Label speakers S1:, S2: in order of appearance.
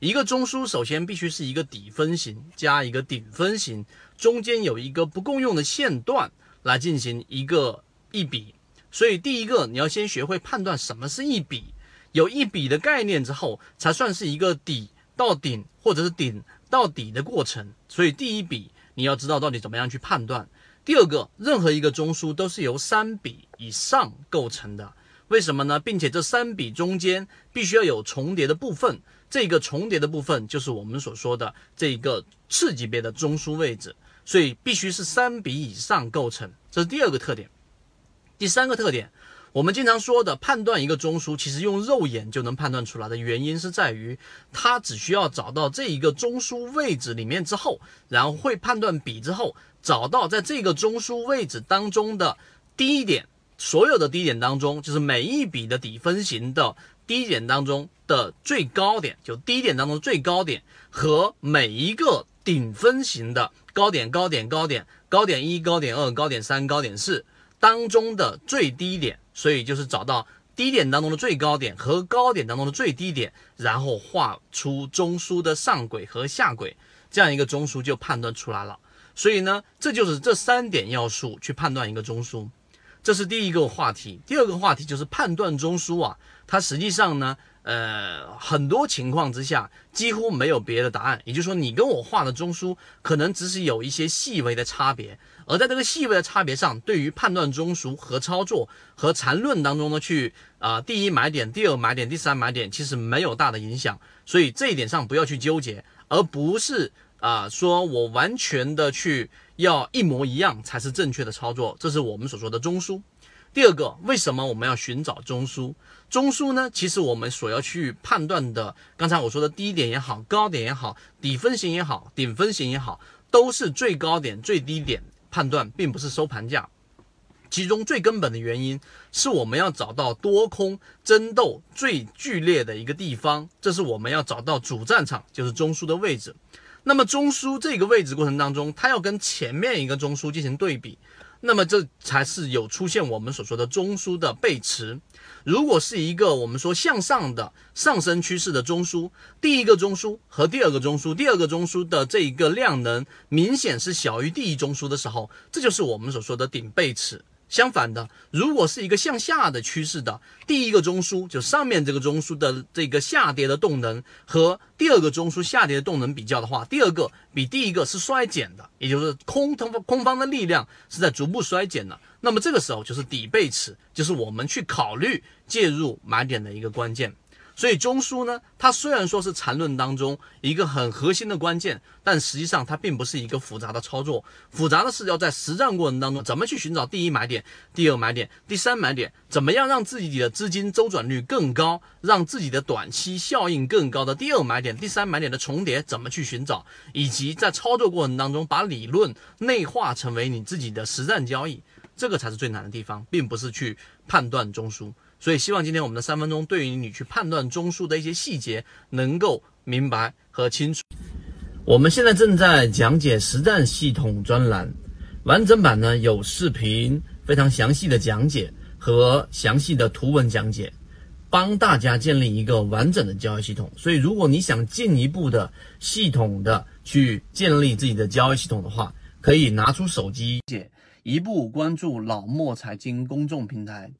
S1: 一个中枢首先必须是一个底分型加一个顶分型，中间有一个不共用的线段来进行一个一笔。所以第一个你要先学会判断什么是一笔，有一笔的概念之后，才算是一个底到顶或者是顶到底的过程。所以第一笔你要知道到底怎么样去判断。第二个，任何一个中枢都是由三笔以上构成的，为什么呢？并且这三笔中间必须要有重叠的部分，这个重叠的部分就是我们所说的这一个次级别的中枢位置，所以必须是三笔以上构成，这是第二个特点。第三个特点，我们经常说的判断一个中枢，其实用肉眼就能判断出来的原因是在于，它只需要找到这一个中枢位置里面之后，然后会判断笔之后。找到在这个中枢位置当中的低点，所有的低点当中，就是每一笔的底分型的低点当中的最高点，就低点当中最高点和每一个顶分型的高点、高点、高点、高点一、高点二、高点三、高点四当中的最低点，所以就是找到低点当中的最高点和高点当中的最低点，然后画出中枢的上轨和下轨，这样一个中枢就判断出来了。所以呢，这就是这三点要素去判断一个中枢，这是第一个话题。第二个话题就是判断中枢啊，它实际上呢，呃，很多情况之下几乎没有别的答案。也就是说，你跟我画的中枢可能只是有一些细微的差别，而在这个细微的差别上，对于判断中枢和操作和缠论当中呢，去啊，第一买点、第二买点、第三买点，其实没有大的影响。所以这一点上不要去纠结，而不是。啊，说我完全的去要一模一样才是正确的操作，这是我们所说的中枢。第二个，为什么我们要寻找中枢？中枢呢？其实我们所要去判断的，刚才我说的低点也好，高点也好，底分型也好，顶分型也好，都是最高点、最低点判断，并不是收盘价。其中最根本的原因是我们要找到多空争斗最剧烈的一个地方，这是我们要找到主战场，就是中枢的位置。那么中枢这个位置过程当中，它要跟前面一个中枢进行对比，那么这才是有出现我们所说的中枢的背驰。如果是一个我们说向上的上升趋势的中枢，第一个中枢和第二个中枢，第二个中枢的这一个量能明显是小于第一中枢的时候，这就是我们所说的顶背驰。相反的，如果是一个向下的趋势的第一个中枢，就上面这个中枢的这个下跌的动能和第二个中枢下跌的动能比较的话，第二个比第一个是衰减的，也就是空空空方的力量是在逐步衰减的。那么这个时候就是底背驰，就是我们去考虑介入买点的一个关键。所以中枢呢，它虽然说是缠论当中一个很核心的关键，但实际上它并不是一个复杂的操作。复杂的是要在实战过程当中怎么去寻找第一买点、第二买点、第三买点，怎么样让自己的资金周转率更高，让自己的短期效应更高的第二买点、第三买点的重叠怎么去寻找，以及在操作过程当中把理论内化成为你自己的实战交易，这个才是最难的地方，并不是去判断中枢。所以，希望今天我们的三分钟对于你去判断中枢的一些细节能够明白和清楚。我们现在正在讲解实战系统专栏，完整版呢有视频，非常详细的讲解和详细的图文讲解，帮大家建立一个完整的交易系统。所以，如果你想进一步的系统的去建立自己的交易系统的话，可以拿出手机，一步关注老莫财经公众平台。